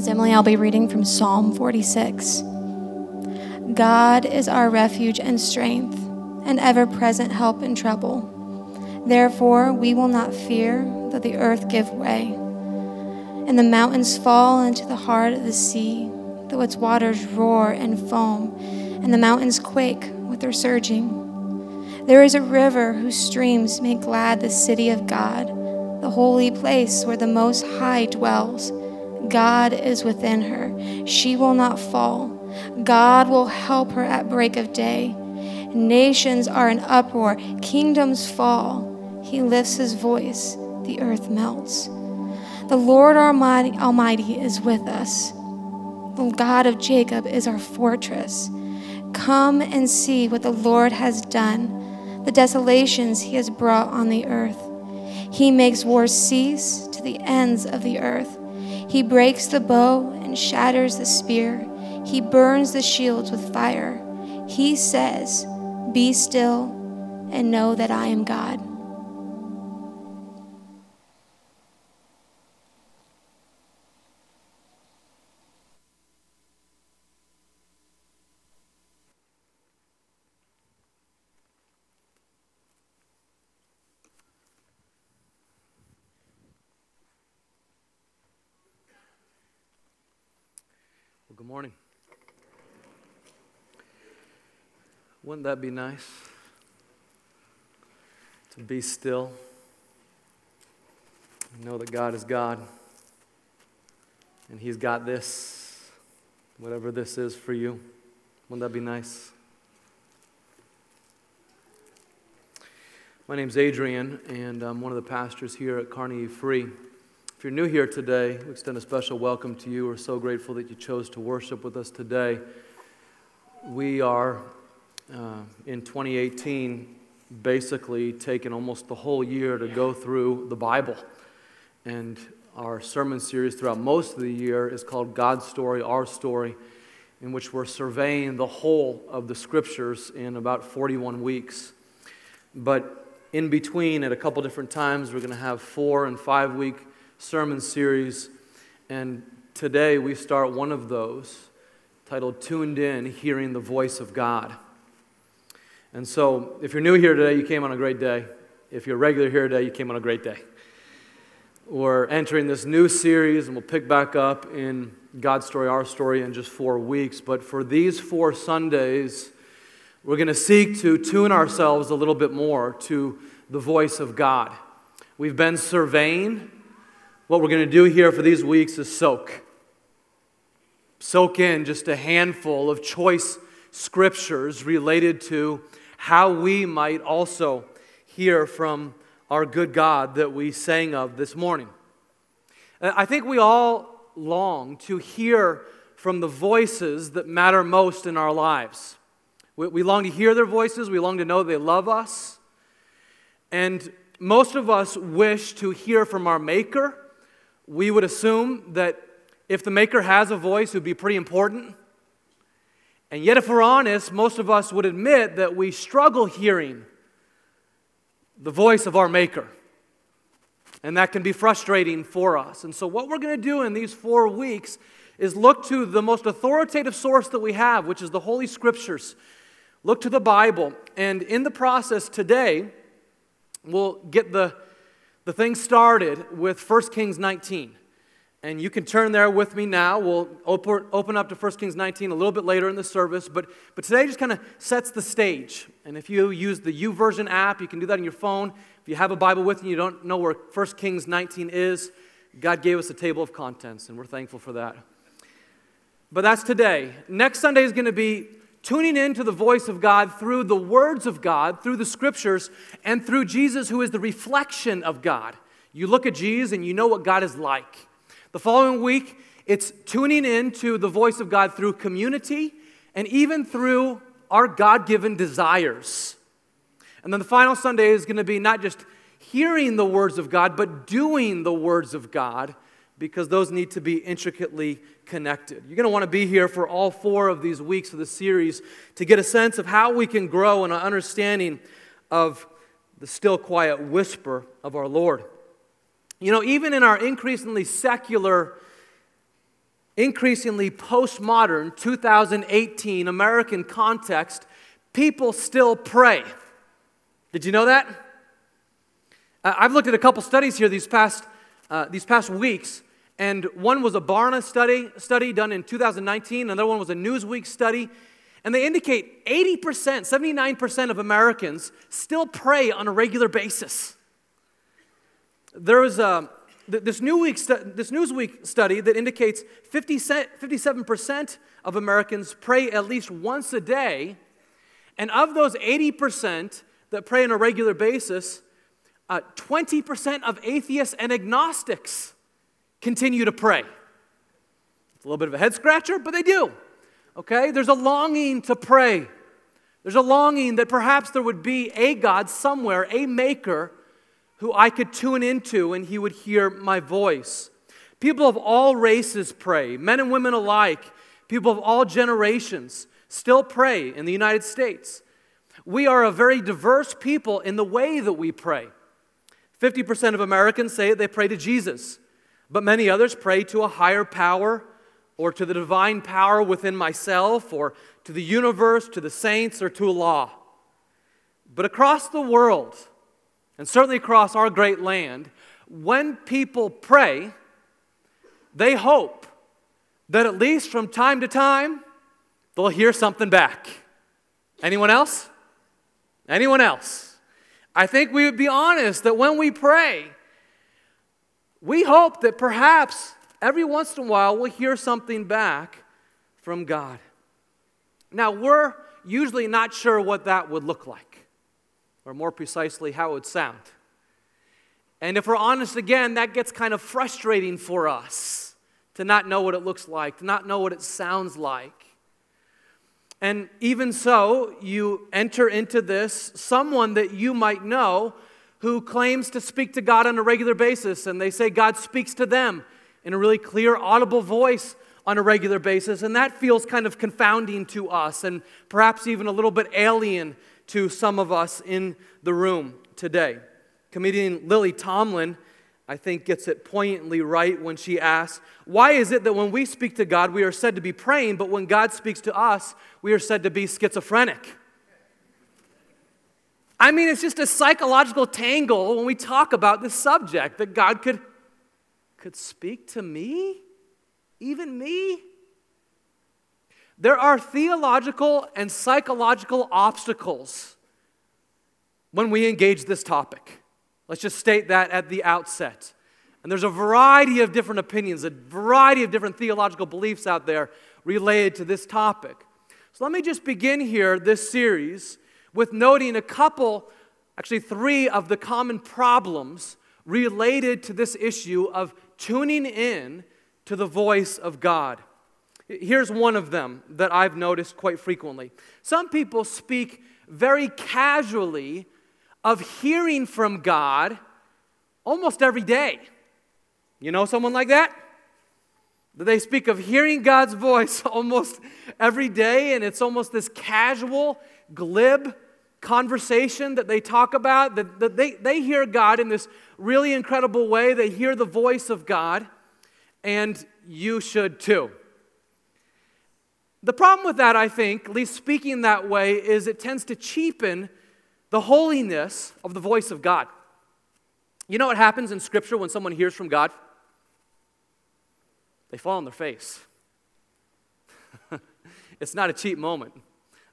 is Emily. I'll be reading from Psalm 46. God is our refuge and strength, an ever present help in trouble. Therefore, we will not fear though the earth give way, and the mountains fall into the heart of the sea, though its waters roar and foam, and the mountains quake with their surging. There is a river whose streams make glad the city of God, the holy place where the Most High dwells. God is within her. She will not fall. God will help her at break of day. Nations are in uproar, kingdoms fall. He lifts his voice, the earth melts. The Lord Almighty, Almighty is with us. The God of Jacob is our fortress. Come and see what the Lord has done, the desolations he has brought on the earth. He makes war cease to the ends of the earth. He breaks the bow and shatters the spear. He burns the shields with fire. He says, Be still and know that I am God. Good morning. Wouldn't that be nice? To be still. Know that God is God. And He's got this, whatever this is for you. Wouldn't that be nice? My name's Adrian, and I'm one of the pastors here at Carnegie Free. If you're new here today, we extend a special welcome to you. We're so grateful that you chose to worship with us today. We are uh, in 2018 basically taking almost the whole year to go through the Bible. And our sermon series throughout most of the year is called God's Story, Our Story, in which we're surveying the whole of the scriptures in about 41 weeks. But in between, at a couple different times, we're going to have four and five week sermon series, and today we start one of those titled Tuned In Hearing the Voice of God. And so, if you're new here today, you came on a great day. If you're regular here today, you came on a great day. We're entering this new series, and we'll pick back up in God's Story, Our Story in just four weeks. But for these four Sundays, we're going to seek to tune ourselves a little bit more to the voice of God. We've been surveying what we're going to do here for these weeks is soak. Soak in just a handful of choice scriptures related to how we might also hear from our good God that we sang of this morning. Uh, I think we all long to hear from the voices that matter most in our lives. We, long to hear their voices, we long to know they love us. And most of us wish to hear from our Maker we would assume that if the Maker has a voice, it would be pretty important. And yet, if we're honest, most of us would admit that we struggle hearing the voice of our Maker. And that can be frustrating for us. And so, what we're going to do in these four weeks is look to the most authoritative source that we have, which is the Holy Scriptures. Look to the Bible. And in the process today, we'll get the the thing started with 1 Kings 19. And you can turn there with me now. We'll open up to 1 Kings 19 a little bit later in the service, but, but today just kind of sets the stage. And if you use the YouVersion app, you can do that on your phone. If you have a Bible with you, and you don't know where 1 Kings 19 is, God gave us a table of contents, and we're thankful for that. But that's today. Next Sunday is going to be tuning in to the voice of God through the words of God, through the scriptures, and through Jesus, who is the reflection of God. You look at Jesus and you know what God is like. The following week, it's tuning in to the voice of God through community and even through our God given desires. And then the final Sunday is going to be not just hearing the words of God, but doing the words of God because those need to be intricately connected. You're going to want to be here for all four of these weeks of the series to get a sense of how we can grow in our understanding of the still quiet whisper of our Lord. You know, even in our increasingly secular increasingly postmodern 2018 American context, people still pray. Did you know that? I've looked at a couple studies here these past, uh, these past weeks, and one was a Barna study, study done in 2019, another one was a Newsweek study, and they indicate 80%, 79% of Americans still pray on a regular basis. There was a, this, Newsweek, stu- this Newsweek study that indicates 50 57% of Americans pray at least once a day, and of those 80% that pray on a regular basis, uh, 20% of atheists and agnostics continue to pray. It's a little bit of a head scratcher, but they do. Okay? There's a longing to pray. There's a longing that perhaps there would be a God somewhere, a maker, who I could tune into and he would hear my voice. People of all races pray, men and women alike, people of all generations still pray in the United States. We are a very diverse people in the way that we pray. 50% of Americans say they pray to Jesus, but many others pray to a higher power or to the divine power within myself or to the universe, to the saints, or to Allah. But across the world, and certainly across our great land, when people pray, they hope that at least from time to time they'll hear something back. Anyone else? Anyone else? I think we would be honest that when we pray, we hope that perhaps every once in a while we'll hear something back from God. Now, we're usually not sure what that would look like or more precisely, how it would sound. And if we're honest again, that gets kind of frustrating for us to not know what it looks like, to not know what it sounds like. And even so, you enter into this someone that you might know who claims to speak to God on a regular basis, and they say God speaks to them in a really clear, audible voice on a regular basis, and that feels kind of confounding to us and perhaps even a little bit alien to some of us in the room today. Comedian Lily Tomlin, I think, gets it poignantly right when she asks, Why is it that when we speak to God, we are said to be praying, but when God speaks to us, we are said to be schizophrenic? I mean, it's just a psychological tangle when we talk about this subject that God could, could speak to me, even me. There are theological and psychological obstacles when we engage this topic. Let's just state that at the outset. And there's a variety of different opinions, a variety of different theological beliefs out there related to this topic. So let me just begin here this series with noting a couple, actually, three of the common problems related to this issue of tuning in to the voice of God. Here's one of them that I've noticed quite frequently. Some people speak very casually of hearing from God almost every day. You know someone like that? They speak of hearing God's voice almost every day, and it's almost this casual, glib conversation that they talk about. That, that they, they hear God in this really incredible way. They hear the voice of God, and you should too. The problem with that, I think, at least speaking that way, is it tends to cheapen the holiness of the voice of God. You know what happens in Scripture when someone hears from God? They fall on their face. it's not a cheap moment.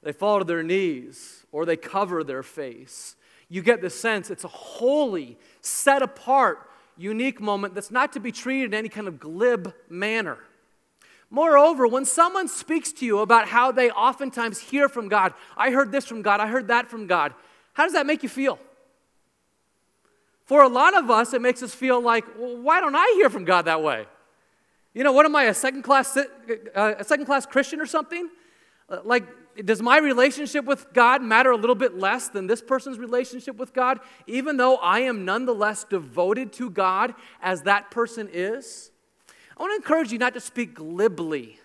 They fall to their knees or they cover their face. You get the sense it's a holy, set apart, unique moment that's not to be treated in any kind of glib manner. Moreover, when someone speaks to you about how they oftentimes hear from God, I heard this from God, I heard that from God, how does that make you feel? For a lot of us, it makes us feel like, well, why don't I hear from God that way? You know, what am I, a second class, uh, a second class Christian or something? Uh, like, does my relationship with God matter a little bit less than this person's relationship with God, even though I am nonetheless devoted to God as that person is? I want to encourage you not to speak glibly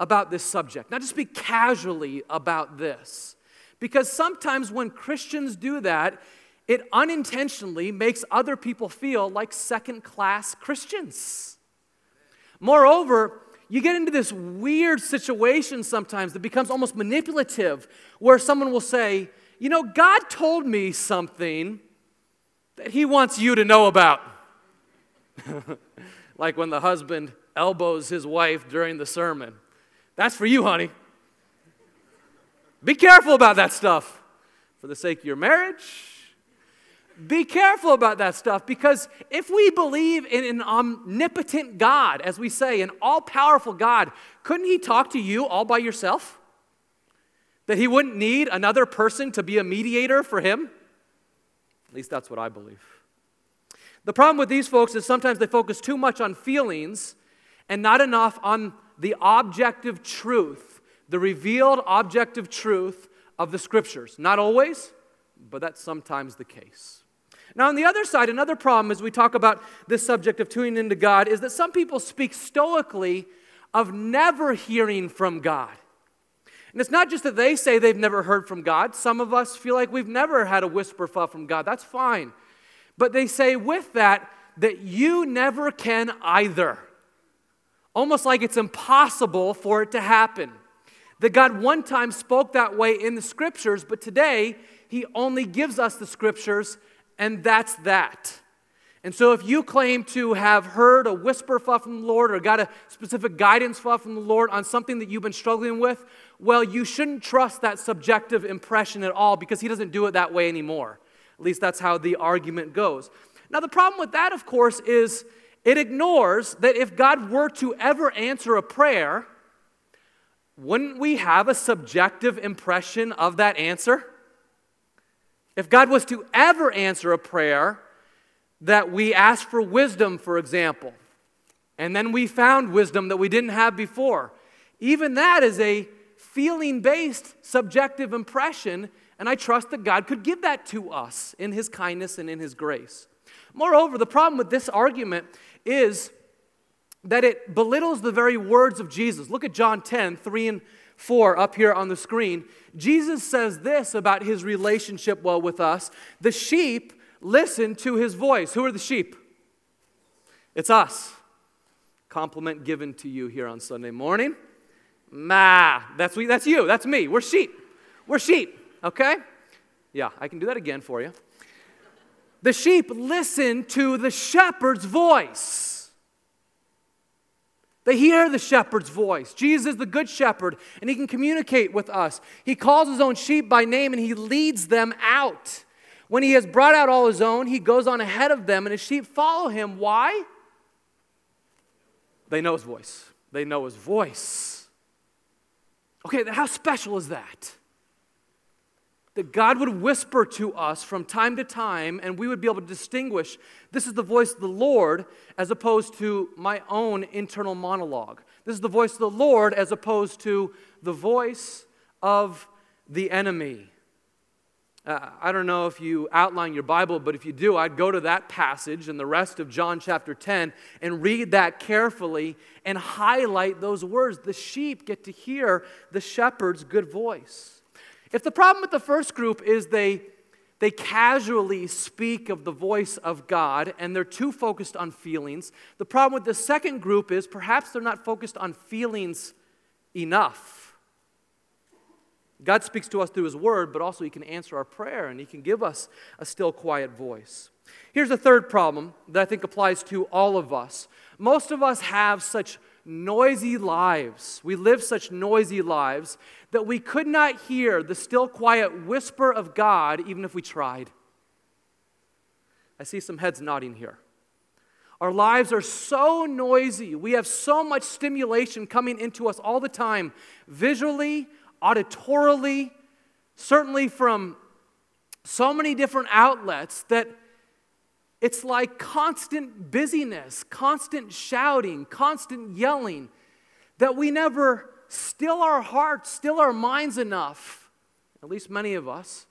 about this subject, not to speak casually about this. Because sometimes when Christians do that, it unintentionally makes other people feel like second class Christians. Moreover, you get into this weird situation sometimes that becomes almost manipulative, where someone will say, You know, God told me something that He wants you to know about. like when the husband elbows his wife during the sermon. That's for you, honey. Be careful about that stuff for the sake of your marriage. Be careful about that stuff because if we believe in an omnipotent God, as we say, an all powerful God, couldn't He talk to you all by yourself? That He wouldn't need another person to be a mediator for Him? At least that's what I believe. The problem with these folks is sometimes they focus too much on feelings and not enough on the objective truth, the revealed objective truth of the scriptures. Not always, but that's sometimes the case. Now, on the other side, another problem as we talk about this subject of tuning into God is that some people speak stoically of never hearing from God. And it's not just that they say they've never heard from God. Some of us feel like we've never had a whisper from God. That's fine. But they say with that, that you never can either. Almost like it's impossible for it to happen. That God one time spoke that way in the scriptures, but today He only gives us the scriptures, and that's that. And so, if you claim to have heard a whisper from the Lord or got a specific guidance from the Lord on something that you've been struggling with, well, you shouldn't trust that subjective impression at all because He doesn't do it that way anymore. At least that's how the argument goes. Now, the problem with that, of course, is it ignores that if God were to ever answer a prayer, wouldn't we have a subjective impression of that answer? If God was to ever answer a prayer that we asked for wisdom, for example, and then we found wisdom that we didn't have before, even that is a feeling based subjective impression and I trust that God could give that to us in His kindness and in His grace. Moreover, the problem with this argument is that it belittles the very words of Jesus. Look at John 10, 3 and 4 up here on the screen. Jesus says this about his relationship well with us the sheep listen to his voice. Who are the sheep? It's us. Compliment given to you here on Sunday morning. Ma, that's, we, that's you, that's me. We're sheep. We're sheep. Okay? Yeah, I can do that again for you. The sheep listen to the shepherd's voice. They hear the shepherd's voice. Jesus is the good shepherd, and he can communicate with us. He calls his own sheep by name and he leads them out. When he has brought out all his own, he goes on ahead of them, and his sheep follow him. Why? They know his voice. They know his voice. Okay, how special is that? That God would whisper to us from time to time, and we would be able to distinguish this is the voice of the Lord as opposed to my own internal monologue. This is the voice of the Lord as opposed to the voice of the enemy. Uh, I don't know if you outline your Bible, but if you do, I'd go to that passage and the rest of John chapter 10 and read that carefully and highlight those words. The sheep get to hear the shepherd's good voice. If the problem with the first group is they, they casually speak of the voice of God and they're too focused on feelings, the problem with the second group is perhaps they're not focused on feelings enough. God speaks to us through His Word, but also He can answer our prayer and He can give us a still, quiet voice. Here's a third problem that I think applies to all of us. Most of us have such noisy lives. We live such noisy lives that we could not hear the still quiet whisper of God even if we tried. I see some heads nodding here. Our lives are so noisy. We have so much stimulation coming into us all the time, visually, auditorily, certainly from so many different outlets that it's like constant busyness, constant shouting, constant yelling, that we never still our hearts, still our minds enough, at least many of us,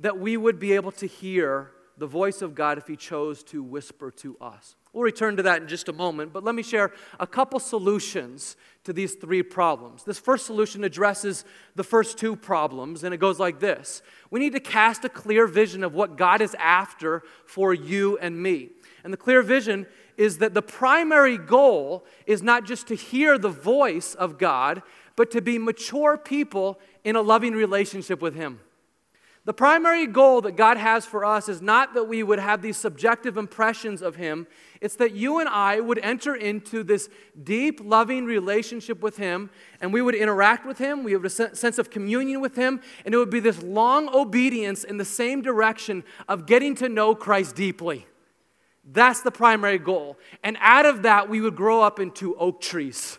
that we would be able to hear the voice of God if He chose to whisper to us. We'll return to that in just a moment, but let me share a couple solutions to these three problems. This first solution addresses the first two problems, and it goes like this We need to cast a clear vision of what God is after for you and me. And the clear vision is that the primary goal is not just to hear the voice of God, but to be mature people in a loving relationship with Him. The primary goal that God has for us is not that we would have these subjective impressions of Him, it's that you and I would enter into this deep, loving relationship with Him, and we would interact with Him, we have a sense of communion with Him, and it would be this long obedience in the same direction of getting to know Christ deeply. That's the primary goal. And out of that, we would grow up into oak trees.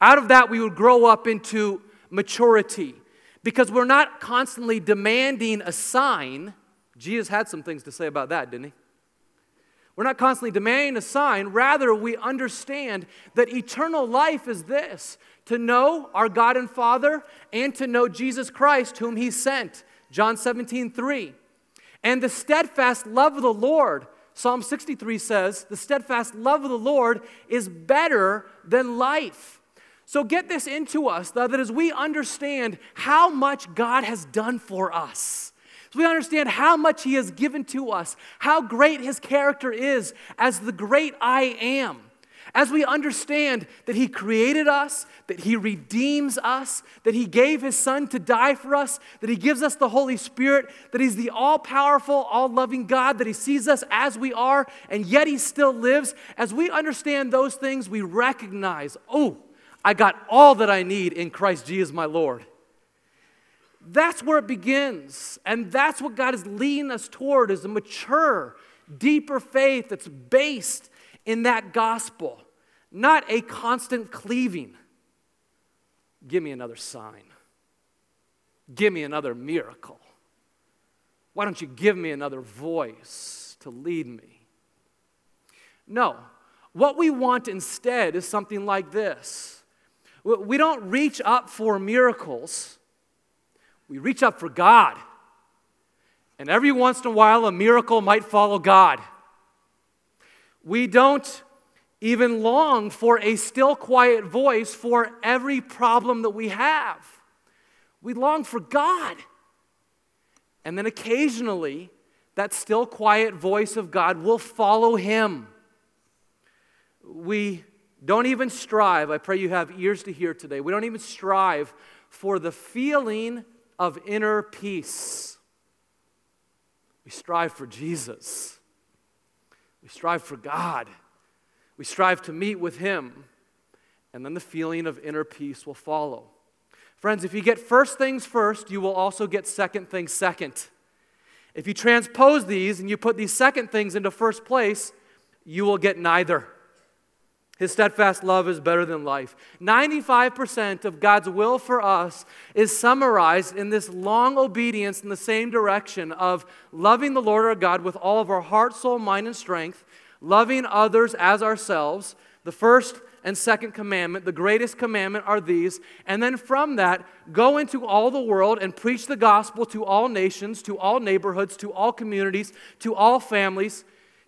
Out of that, we would grow up into maturity because we're not constantly demanding a sign. Jesus had some things to say about that, didn't he? We're not constantly demanding a sign. Rather, we understand that eternal life is this to know our God and Father and to know Jesus Christ, whom He sent. John 17, 3. And the steadfast love of the Lord, Psalm 63 says, the steadfast love of the Lord is better than life. So get this into us that as we understand how much God has done for us, as we understand how much He has given to us, how great His character is as the great I am. As we understand that He created us, that He redeems us, that He gave His Son to die for us, that He gives us the Holy Spirit, that He's the all powerful, all loving God, that He sees us as we are, and yet He still lives, as we understand those things, we recognize, oh, I got all that I need in Christ Jesus my Lord. That's where it begins. And that's what God is leading us toward is a mature, deeper faith that's based in that gospel, not a constant cleaving. Give me another sign. Give me another miracle. Why don't you give me another voice to lead me? No. What we want instead is something like this we don't reach up for miracles, we reach up for God. And every once in a while, a miracle might follow God. We don't even long for a still, quiet voice for every problem that we have. We long for God. And then occasionally, that still, quiet voice of God will follow Him. We don't even strive. I pray you have ears to hear today. We don't even strive for the feeling of inner peace. We strive for Jesus. We strive for God. We strive to meet with Him. And then the feeling of inner peace will follow. Friends, if you get first things first, you will also get second things second. If you transpose these and you put these second things into first place, you will get neither. His steadfast love is better than life. 95% of God's will for us is summarized in this long obedience in the same direction of loving the Lord our God with all of our heart, soul, mind, and strength, loving others as ourselves. The first and second commandment, the greatest commandment, are these. And then from that, go into all the world and preach the gospel to all nations, to all neighborhoods, to all communities, to all families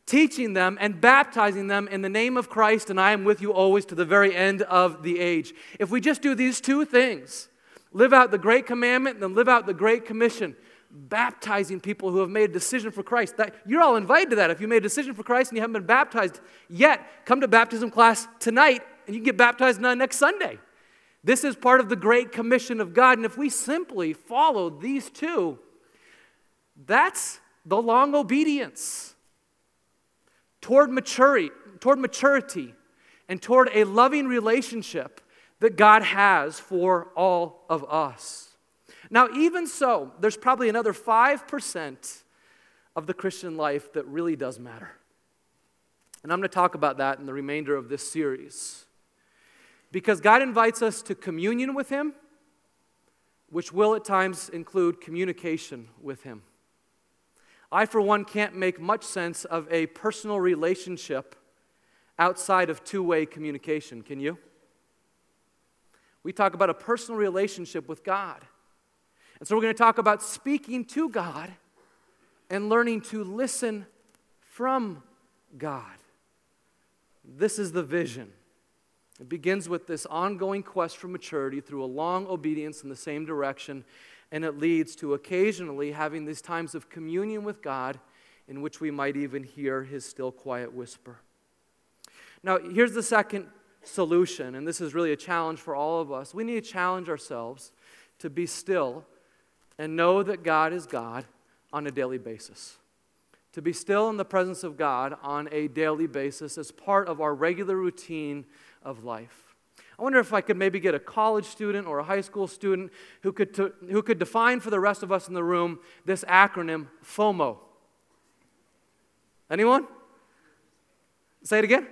teaching them and baptizing them in the name of Christ, and I am with you always to the very end of the age. If we just do these two things, live out the great commandment and then live out the great commission, baptizing people who have made a decision for Christ. That, you're all invited to that. If you made a decision for Christ and you haven't been baptized yet, come to baptism class tonight and you can get baptized next Sunday. This is part of the great commission of God. And if we simply follow these two, that's the long obedience toward maturity, toward maturity and toward a loving relationship that God has for all of us. Now, even so, there's probably another 5% of the Christian life that really does matter. And I'm going to talk about that in the remainder of this series. Because God invites us to communion with Him, which will at times include communication with Him. I, for one, can't make much sense of a personal relationship outside of two way communication. Can you? We talk about a personal relationship with God. And so we're going to talk about speaking to God and learning to listen from God. This is the vision. It begins with this ongoing quest for maturity through a long obedience in the same direction and it leads to occasionally having these times of communion with God in which we might even hear his still quiet whisper. Now, here's the second solution, and this is really a challenge for all of us. We need to challenge ourselves to be still and know that God is God on a daily basis. To be still in the presence of God on a daily basis as part of our regular routine of life. I wonder if I could maybe get a college student or a high school student who could, who could define for the rest of us in the room this acronym FOMO. Anyone? Say it again.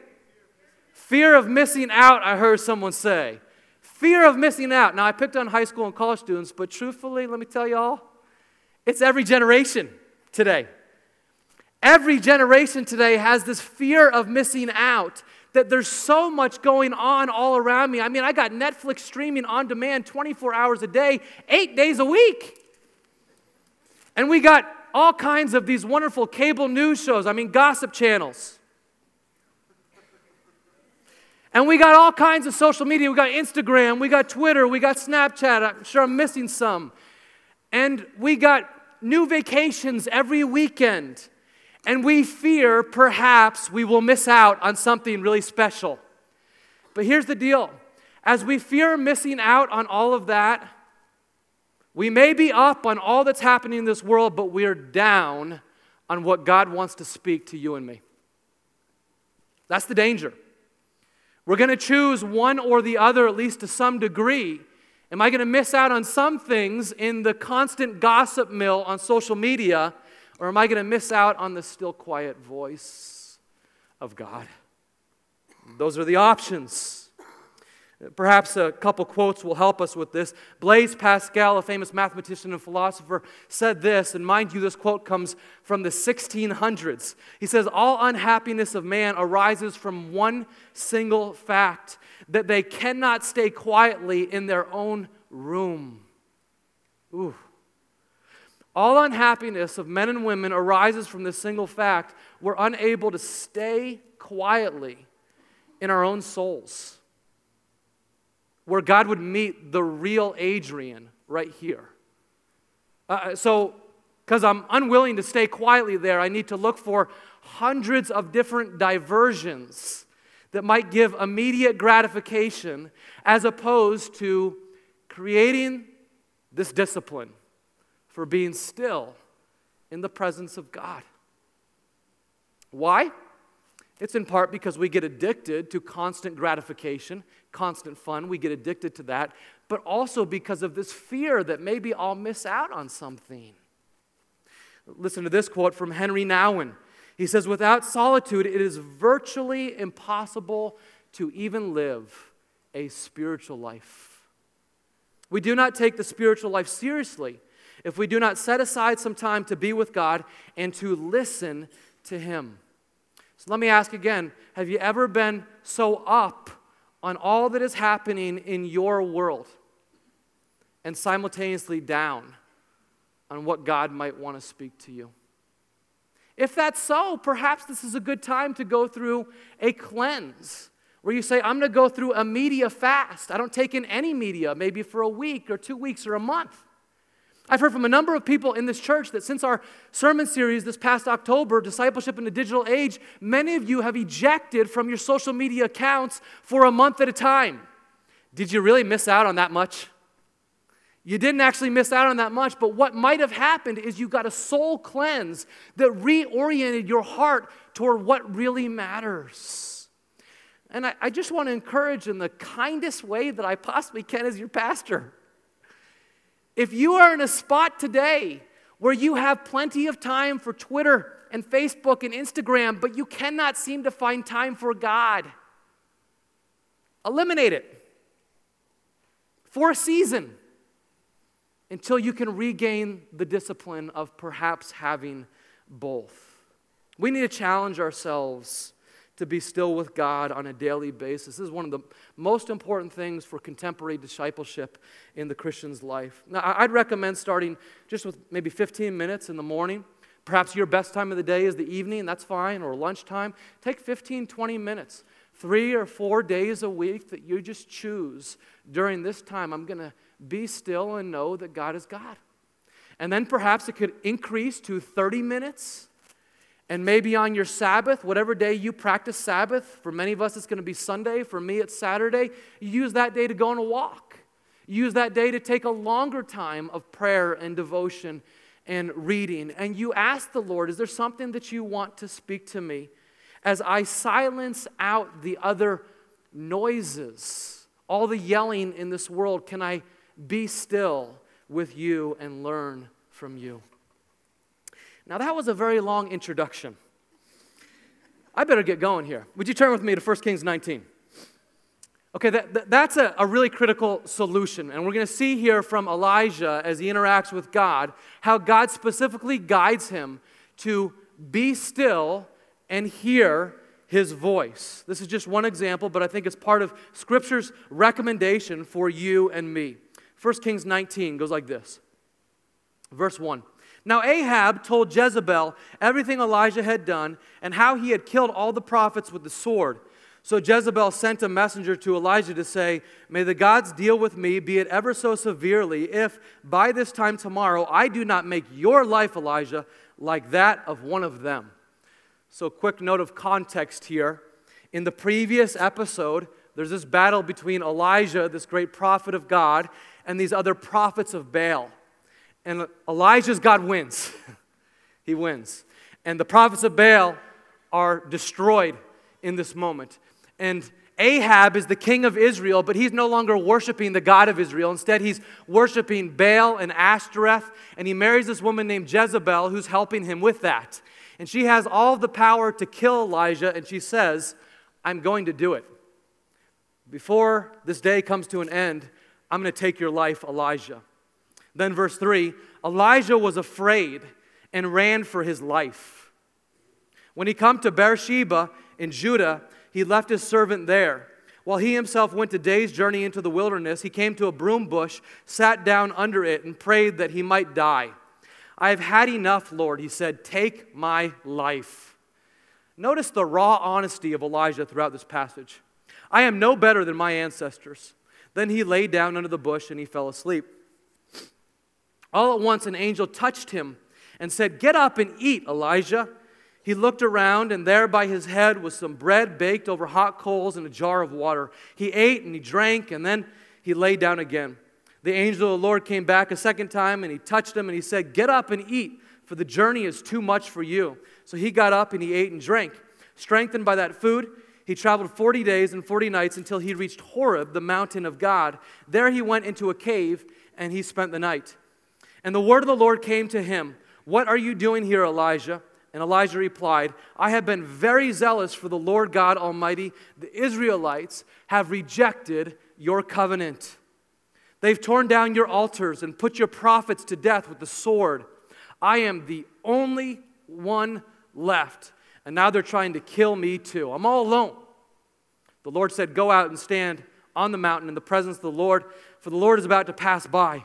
Fear of missing out, I heard someone say. Fear of missing out. Now, I picked on high school and college students, but truthfully, let me tell you all, it's every generation today. Every generation today has this fear of missing out, that there's so much going on all around me. I mean, I got Netflix streaming on demand 24 hours a day, eight days a week. And we got all kinds of these wonderful cable news shows, I mean, gossip channels. And we got all kinds of social media. We got Instagram, we got Twitter, we got Snapchat. I'm sure I'm missing some. And we got new vacations every weekend. And we fear perhaps we will miss out on something really special. But here's the deal as we fear missing out on all of that, we may be up on all that's happening in this world, but we're down on what God wants to speak to you and me. That's the danger. We're going to choose one or the other, at least to some degree. Am I going to miss out on some things in the constant gossip mill on social media, or am I going to miss out on the still quiet voice of God? Those are the options. Perhaps a couple quotes will help us with this. Blaise Pascal, a famous mathematician and philosopher, said this, and mind you, this quote comes from the 1600s. He says, All unhappiness of man arises from one single fact that they cannot stay quietly in their own room. Ooh. All unhappiness of men and women arises from this single fact we're unable to stay quietly in our own souls where God would meet the real Adrian right here. Uh, so, because I'm unwilling to stay quietly there, I need to look for hundreds of different diversions that might give immediate gratification as opposed to creating this discipline for being still in the presence of God. Why? It's in part because we get addicted to constant gratification, constant fun. We get addicted to that, but also because of this fear that maybe I'll miss out on something. Listen to this quote from Henry Nouwen. He says, Without solitude, it is virtually impossible to even live a spiritual life. We do not take the spiritual life seriously if we do not set aside some time to be with God and to listen to Him. So let me ask again have you ever been so up on all that is happening in your world and simultaneously down on what God might want to speak to you? If that's so, perhaps this is a good time to go through a cleanse where you say, I'm going to go through a media fast. I don't take in any media, maybe for a week or two weeks or a month. I've heard from a number of people in this church that since our sermon series this past October, Discipleship in the Digital Age, many of you have ejected from your social media accounts for a month at a time. Did you really miss out on that much? You didn't actually miss out on that much, but what might have happened is you got a soul cleanse that reoriented your heart toward what really matters. And I, I just want to encourage in the kindest way that I possibly can as your pastor if you are in a spot today where you have plenty of time for Twitter and Facebook and Instagram, but you cannot seem to find time for God, eliminate it for a season until you can regain the discipline of perhaps having both. We need to challenge ourselves to be still with God on a daily basis. This is one of the most important things for contemporary discipleship in the Christian's life. Now, I'd recommend starting just with maybe 15 minutes in the morning. Perhaps your best time of the day is the evening, that's fine, or lunchtime. Take 15, 20 minutes, three or four days a week that you just choose during this time. I'm going to be still and know that God is God. And then perhaps it could increase to 30 minutes And maybe on your Sabbath, whatever day you practice Sabbath, for many of us it's going to be Sunday, for me it's Saturday, you use that day to go on a walk. You use that day to take a longer time of prayer and devotion and reading. And you ask the Lord, is there something that you want to speak to me as I silence out the other noises, all the yelling in this world? Can I be still with you and learn from you? Now, that was a very long introduction. I better get going here. Would you turn with me to 1 Kings 19? Okay, that, that, that's a, a really critical solution. And we're going to see here from Elijah as he interacts with God how God specifically guides him to be still and hear his voice. This is just one example, but I think it's part of Scripture's recommendation for you and me. 1 Kings 19 goes like this Verse 1 now, Ahab told Jezebel everything Elijah had done and how he had killed all the prophets with the sword. So Jezebel sent a messenger to Elijah to say, May the gods deal with me, be it ever so severely, if by this time tomorrow I do not make your life, Elijah, like that of one of them. So, quick note of context here. In the previous episode, there's this battle between Elijah, this great prophet of God, and these other prophets of Baal. And Elijah's God wins. he wins. And the prophets of Baal are destroyed in this moment. And Ahab is the king of Israel, but he's no longer worshiping the God of Israel. Instead, he's worshiping Baal and Ashtoreth, and he marries this woman named Jezebel who's helping him with that. And she has all the power to kill Elijah, and she says, I'm going to do it. Before this day comes to an end, I'm going to take your life, Elijah. Then, verse 3 Elijah was afraid and ran for his life. When he come to Beersheba in Judah, he left his servant there. While he himself went a day's journey into the wilderness, he came to a broom bush, sat down under it, and prayed that he might die. I have had enough, Lord, he said, take my life. Notice the raw honesty of Elijah throughout this passage. I am no better than my ancestors. Then he lay down under the bush and he fell asleep. All at once, an angel touched him and said, Get up and eat, Elijah. He looked around, and there by his head was some bread baked over hot coals and a jar of water. He ate and he drank, and then he lay down again. The angel of the Lord came back a second time, and he touched him, and he said, Get up and eat, for the journey is too much for you. So he got up and he ate and drank. Strengthened by that food, he traveled 40 days and 40 nights until he reached Horeb, the mountain of God. There he went into a cave, and he spent the night. And the word of the Lord came to him What are you doing here, Elijah? And Elijah replied, I have been very zealous for the Lord God Almighty. The Israelites have rejected your covenant. They've torn down your altars and put your prophets to death with the sword. I am the only one left. And now they're trying to kill me too. I'm all alone. The Lord said, Go out and stand on the mountain in the presence of the Lord, for the Lord is about to pass by.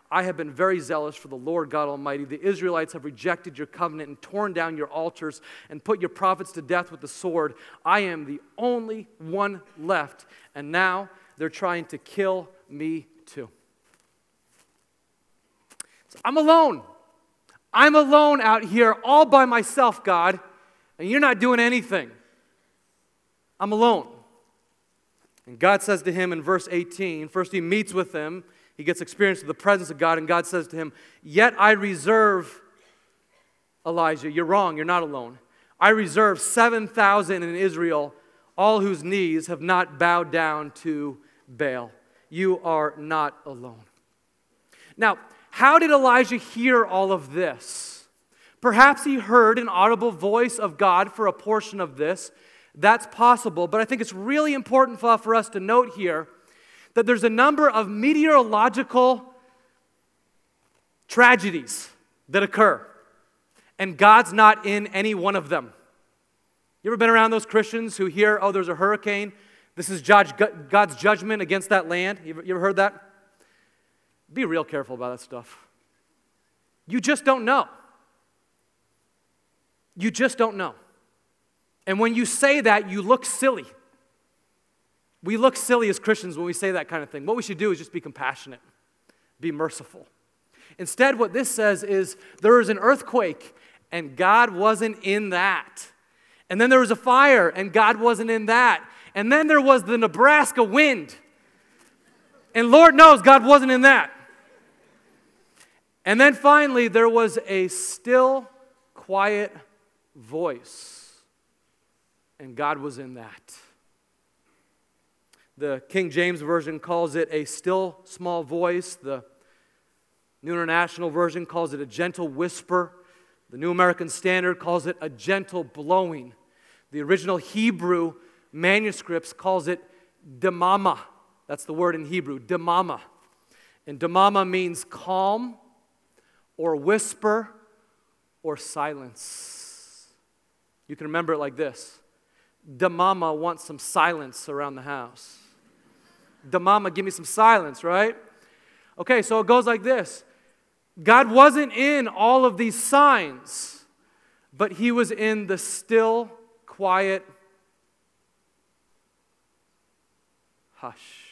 I have been very zealous for the Lord God Almighty. The Israelites have rejected your covenant and torn down your altars and put your prophets to death with the sword. I am the only one left, and now they're trying to kill me too. So I'm alone. I'm alone out here all by myself, God, and you're not doing anything. I'm alone. And God says to him in verse 18, first he meets with them he gets experience of the presence of God, and God says to him, Yet I reserve, Elijah, you're wrong, you're not alone. I reserve 7,000 in Israel, all whose knees have not bowed down to Baal. You are not alone. Now, how did Elijah hear all of this? Perhaps he heard an audible voice of God for a portion of this. That's possible, but I think it's really important for us to note here that there's a number of meteorological tragedies that occur, and God's not in any one of them. You ever been around those Christians who hear, oh, there's a hurricane? This is God's judgment against that land? You ever heard that? Be real careful about that stuff. You just don't know. You just don't know. And when you say that, you look silly. We look silly as Christians when we say that kind of thing. What we should do is just be compassionate, be merciful. Instead, what this says is there was an earthquake, and God wasn't in that. And then there was a fire, and God wasn't in that. And then there was the Nebraska wind. And Lord knows God wasn't in that. And then finally, there was a still, quiet voice. And God was in that. The King James Version calls it a still small voice. The New International Version calls it a gentle whisper. The New American Standard calls it a gentle blowing. The original Hebrew manuscripts calls it demama. That's the word in Hebrew, demama. And demama means calm or whisper or silence. You can remember it like this Demama wants some silence around the house. Demama, give me some silence, right? Okay, so it goes like this God wasn't in all of these signs, but He was in the still, quiet hush.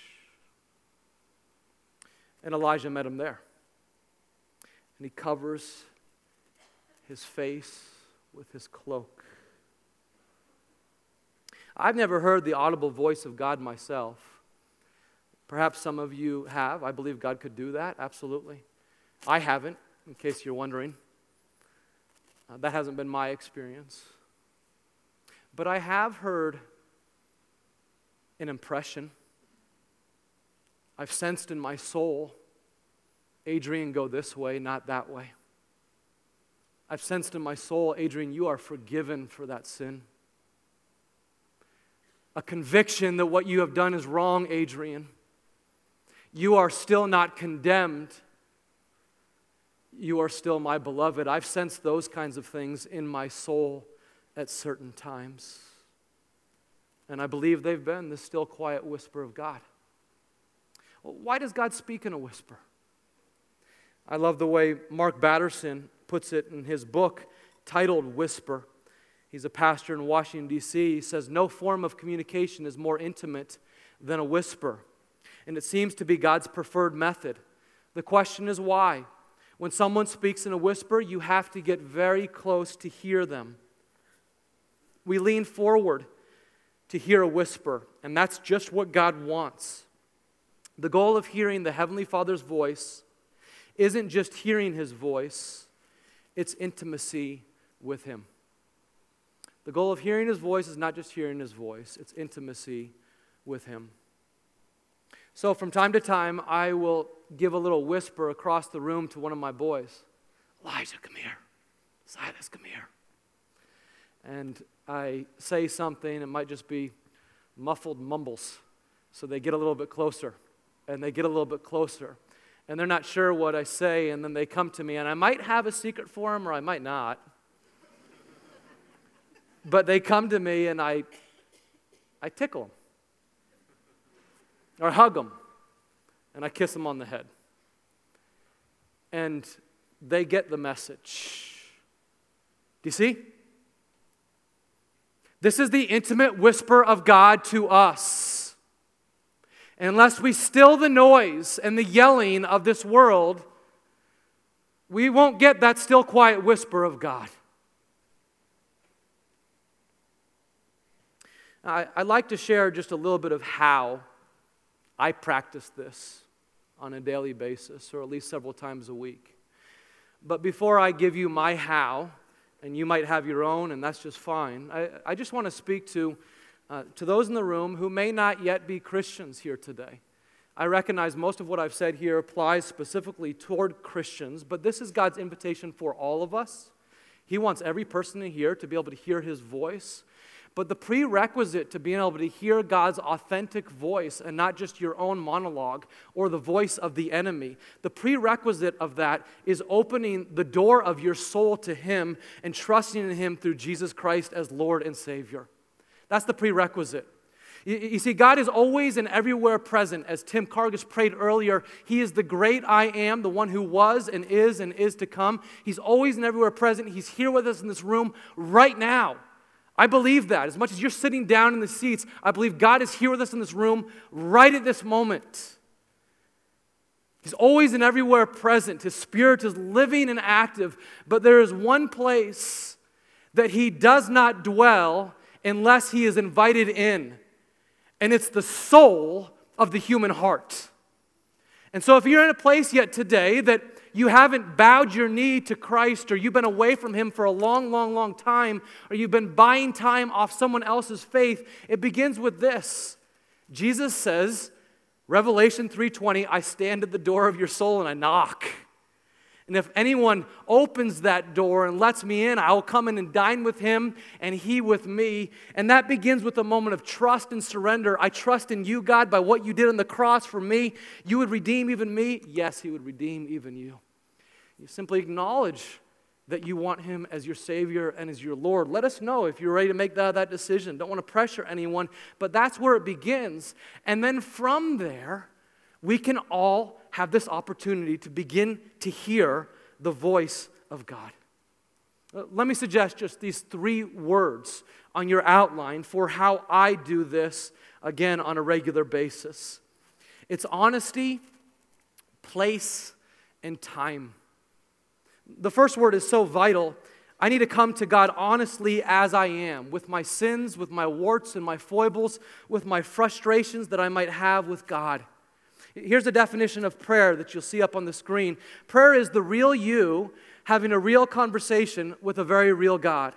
And Elijah met him there. And he covers his face with his cloak. I've never heard the audible voice of God myself. Perhaps some of you have. I believe God could do that, absolutely. I haven't, in case you're wondering. Uh, that hasn't been my experience. But I have heard an impression. I've sensed in my soul Adrian, go this way, not that way. I've sensed in my soul, Adrian, you are forgiven for that sin. A conviction that what you have done is wrong, Adrian. You are still not condemned. You are still my beloved. I've sensed those kinds of things in my soul at certain times. And I believe they've been the still quiet whisper of God. Why does God speak in a whisper? I love the way Mark Batterson puts it in his book titled Whisper. He's a pastor in Washington, D.C. He says, No form of communication is more intimate than a whisper, and it seems to be God's preferred method. The question is why? When someone speaks in a whisper, you have to get very close to hear them. We lean forward to hear a whisper, and that's just what God wants. The goal of hearing the Heavenly Father's voice isn't just hearing his voice, it's intimacy with him. The goal of hearing his voice is not just hearing his voice, it's intimacy with him. So from time to time, I will give a little whisper across the room to one of my boys Elijah, come here. Silas, come here. And I say something, it might just be muffled mumbles. So they get a little bit closer, and they get a little bit closer and they're not sure what I say, and then they come to me, and I might have a secret for them or I might not. but they come to me, and I, I tickle them, or hug them, and I kiss them on the head. And they get the message. Do you see? This is the intimate whisper of God to us unless we still the noise and the yelling of this world, we won't get that still quiet whisper of God. I, would like to share just a little bit of how I practice this on a daily basis, or at least several times a week. But before I give you my how, and you might have your own, and that's just fine, I, I just want to speak to uh, to those in the room who may not yet be Christians here today, I recognize most of what I've said here applies specifically toward Christians, but this is God's invitation for all of us. He wants every person in here to be able to hear his voice. But the prerequisite to being able to hear God's authentic voice and not just your own monologue or the voice of the enemy, the prerequisite of that is opening the door of your soul to Him and trusting in Him through Jesus Christ as Lord and Savior. That's the prerequisite. You, see, God is always and everywhere present. As Tim Cargus prayed earlier, He is the great I am, the one who was and is and is to come. He's always and everywhere present. He's here with us in this room right now. I believe that. As much as you're sitting down in the seats, I believe God is here with us in this room right at this moment. He's always and everywhere present. His spirit is living and active. But there is one place that He does not dwell unless He is invited in and it's the soul of the human heart. And so, if you're in a place yet today that you haven't bowed your knee to Christ, or you've been away from Him for a long, long, long time, or you've been buying time off someone else's faith, it begins with this. Jesus says, Revelation 3:20, I stand at the door of your soul and I knock. And if anyone opens that door and lets me in, I will come in and dine with him and he with me. And that begins with a moment of trust and surrender. I trust in you, God, by what you did on the cross for me. You would redeem even me. Yes, he would redeem even you. You simply acknowledge that you want him as your Savior and as your Lord. Let us know if you're ready to make that, that decision. Don't want to pressure anyone, but that's where it begins. And then from there, we can all have this opportunity to begin to hear the voice of God. Uh, let me suggest just these three words on your outline for how I do this again on a regular basis it's honesty, place, and time. The first word is so vital. I need to come to God honestly as I am, with my sins, with my warts and my foibles, with my frustrations that I might have with God. Here's a definition of prayer that you'll see up on the screen prayer is the real you having a real conversation with a very real God.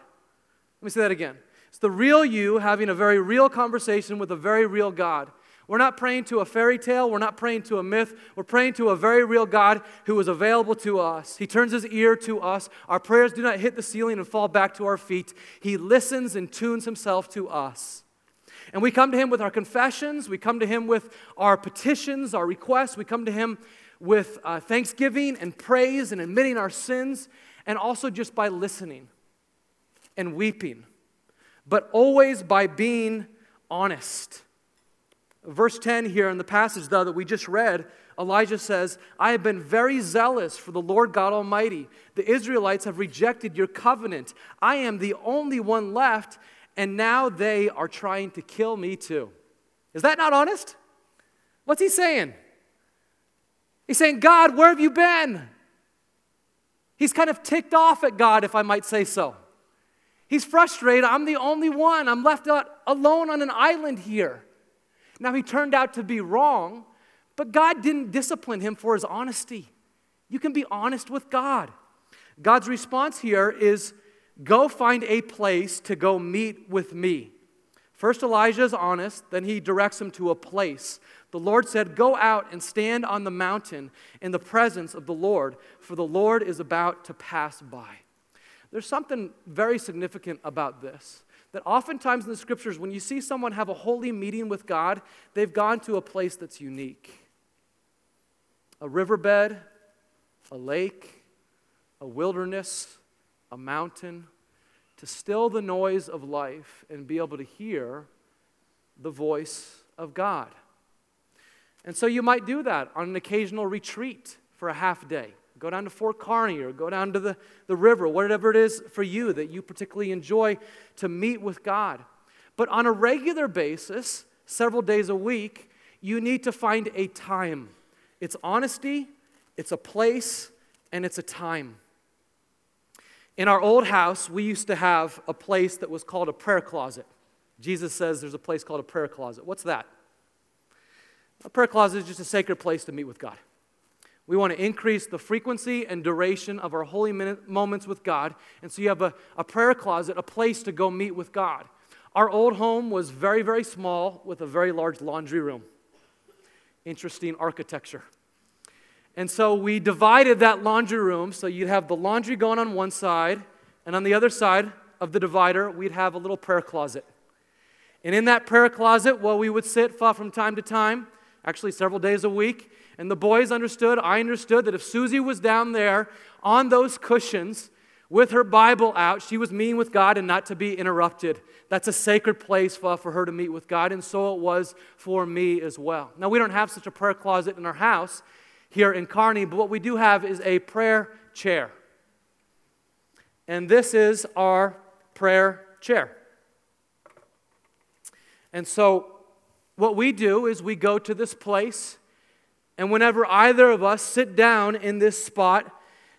Let me say that again. It's the real you having a very real conversation with a very real God. We're not praying to a fairy tale. We're not praying to a myth. We're praying to a very real God who is available to us. He turns his ear to us. Our prayers do not hit the ceiling and fall back to our feet. He listens and tunes himself to us. And we come to Him with our confessions, we come to Him with our petitions, our requests, we come to Him with uh, thanksgiving and praise and admitting our sins, and also just by listening and weeping, but always by being honest. Verse 10 here in the passage, though, that we just read, Elijah says, I have been very zealous for the Lord God Almighty. The Israelites have rejected your covenant. I am the only one left, and now they are trying to kill me too. Is that not honest? What's he saying? He's saying, God, where have you been? He's kind of ticked off at God, if I might say so. He's frustrated. I'm the only one. I'm left out alone on an island here. Now, he turned out to be wrong, but God didn't discipline him for his honesty. You can be honest with God. God's response here is Go find a place to go meet with me. First, Elijah is honest, then he directs him to a place. The Lord said, Go out and stand on the mountain in the presence of the Lord, for the Lord is about to pass by. There's something very significant about this. That oftentimes in the scriptures, when you see someone have a holy meeting with God, they've gone to a place that's unique a riverbed, a lake, a wilderness, a mountain, to still the noise of life and be able to hear the voice of God. And so you might do that on an occasional retreat for a half day. Go down to Fort Kearny or go down to the, the river, whatever it is for you that you particularly enjoy to meet with God. But on a regular basis, several days a week, you need to find a time. It's honesty, it's a place, and it's a time. In our old house, we used to have a place that was called a prayer closet. Jesus says there's a place called a prayer closet. What's that? A prayer closet is just a sacred place to meet with God. We want to increase the frequency and duration of our holy minute, moments with God. And so you have a, a prayer closet, a place to go meet with God. Our old home was very, very small with a very large laundry room. Interesting architecture. And so we divided that laundry room so you'd have the laundry going on one side, and on the other side of the divider, we'd have a little prayer closet. And in that prayer closet, well, we would sit from time to time, actually several days a week. And the boys understood, I understood that if Susie was down there on those cushions with her Bible out, she was meeting with God and not to be interrupted. That's a sacred place for, for her to meet with God, and so it was for me as well. Now, we don't have such a prayer closet in our house here in Kearney, but what we do have is a prayer chair. And this is our prayer chair. And so, what we do is we go to this place, and whenever either of us sit down in this spot,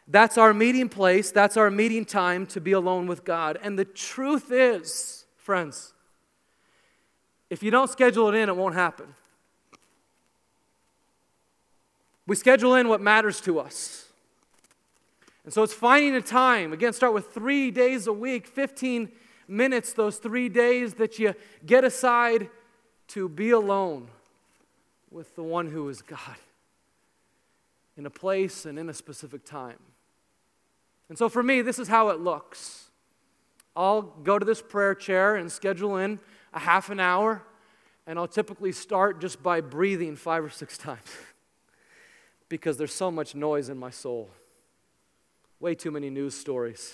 that's our meeting place, that's our meeting time to be alone with God. And the truth is, friends, if you don't schedule it in, it won't happen. We schedule in what matters to us. And so it's finding a time. Again, start with three days a week, 15 minutes, those three days that you get aside to be alone with the one who is God in a place and in a specific time. And so for me, this is how it looks. I'll go to this prayer chair and schedule in a half an hour, and I'll typically start just by breathing five or six times because there's so much noise in my soul. Way too many news stories,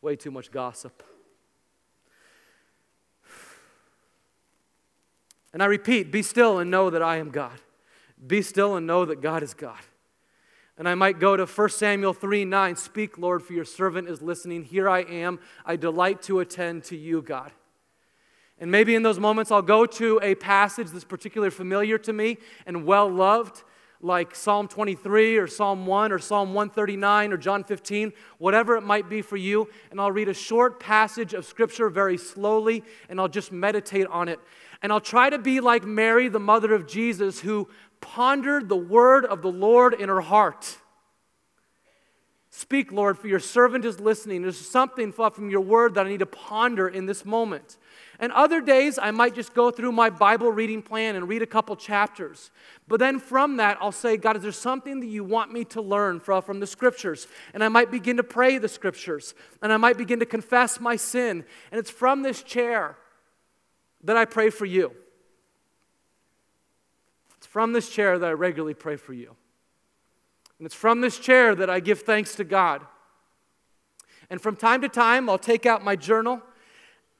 way too much gossip. And I repeat, be still and know that I am God. Be still and know that God is God. And I might go to 1 Samuel 3 9. Speak, Lord, for your servant is listening. Here I am. I delight to attend to you, God. And maybe in those moments, I'll go to a passage that's particularly familiar to me and well loved, like Psalm 23 or Psalm 1 or Psalm 139 or John 15, whatever it might be for you. And I'll read a short passage of Scripture very slowly and I'll just meditate on it. And I'll try to be like Mary, the mother of Jesus, who pondered the word of the Lord in her heart. Speak, Lord, for your servant is listening. There's something from your word that I need to ponder in this moment. And other days, I might just go through my Bible reading plan and read a couple chapters. But then from that, I'll say, God, is there something that you want me to learn from, the scriptures? And I might begin to pray the scriptures. And I might begin to confess my sin. And it's from this chair that I pray for you. It's from this chair that I regularly pray for you. And it's from this chair that I give thanks to God. And from time to time, I'll take out my journal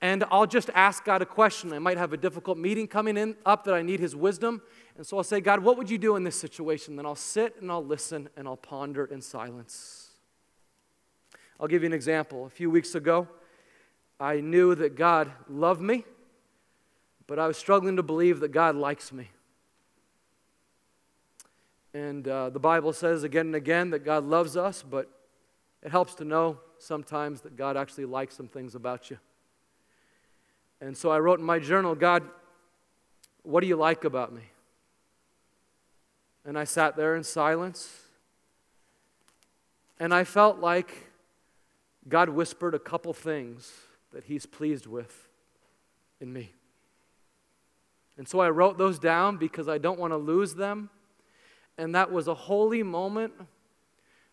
and I'll just ask God a question. I might have a difficult meeting coming in up that I need His wisdom. And so I'll say, God, what would you do in this situation? Then I'll sit and I'll listen and I'll ponder in silence. I'll give you an example. A few weeks ago, I knew that God loved me but I was struggling to believe that God likes me. And uh, the Bible says again and again that God loves us, but it helps to know sometimes that God actually likes some things about you. And so I wrote in my journal, God, what do you like about me? And I sat there in silence. And I felt like God whispered a couple things that He's pleased with in me. And so I wrote those down because I don't want to lose them. And that was a holy moment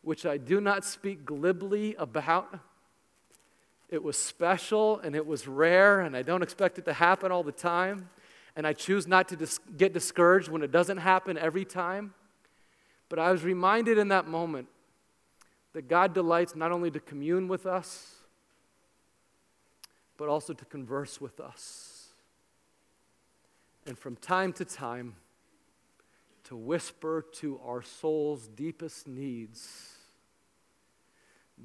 which I do not speak glibly about. It was special and it was rare, and I don't expect it to happen all the time. And I choose not to dis- get discouraged when it doesn't happen every time. But I was reminded in that moment that God delights not only to commune with us, but also to converse with us and from time to time to whisper to our soul's deepest needs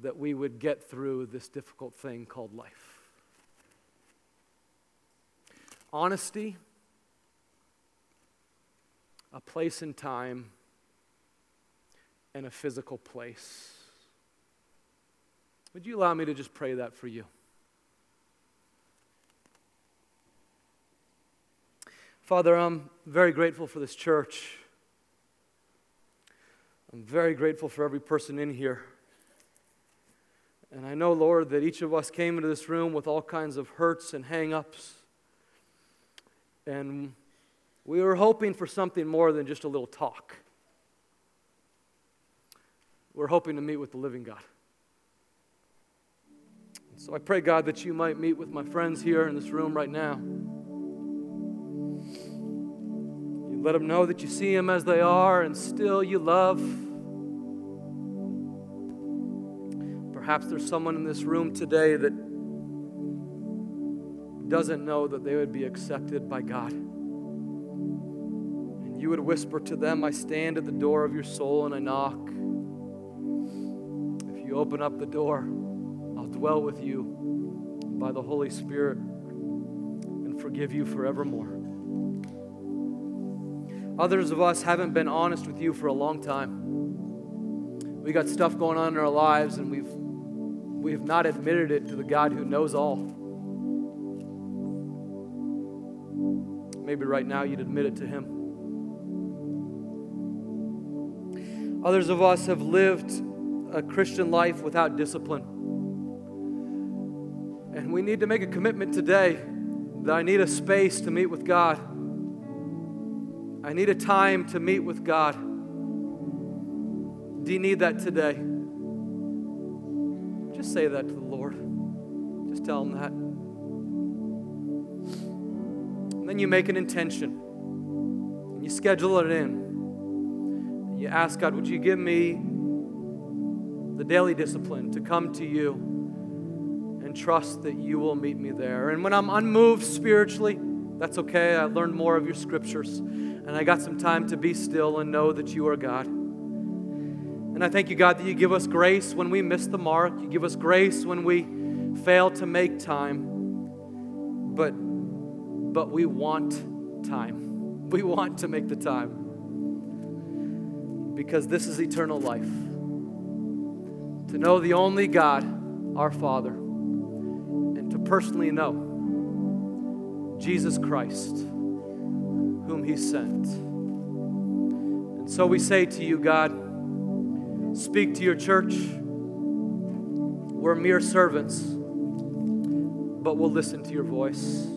that we would get through this difficult thing called life. Honesty, a place and time, and a physical place. Would you allow me to just pray that for you? Father, I'm very grateful for this church. I'm very grateful for every person in here. And I know, Lord, that each of us came into this room with all kinds of hurts and hang ups. And we were hoping for something more than just a little talk. We're hoping to meet with the living God. So I pray, God, that you might meet with my friends here in this room right now. You let them know that you see them as they are and still you love. Perhaps there's someone in this room today that doesn't know that they would be accepted by God. And you would whisper to them, I stand at the door of your soul and I knock. If you open up the door, I'll dwell with you by the Holy Spirit and forgive you forevermore. Others of us haven't been honest with you for a long time. We got stuff going on in our lives and we've we have not admitted it to the God who knows all. Maybe right now you'd admit it to Him. Others of us have lived a Christian life without discipline. And we need to make a commitment today that I need a space to meet with God. I need a time to meet with God. Do you need that today? Just say that to the Lord. Just tell Him that. And then you make an intention. And you schedule it in. And you ask God, would you give me the daily discipline to come to you and trust that you will meet me there? And when I'm unmoved spiritually, that's okay. I learned more of your scriptures. And I got some time to be still and know that you are God. And I thank you, God, that you give us grace when we miss the mark. You give us grace when we fail to make time. But, but we want time. We want to make the time. Because this is eternal life. To know the only God, our Father, and to personally know Jesus Christ, whom He sent. And so we say to you, God, speak to your church. We're mere servants, but we'll listen to your voice.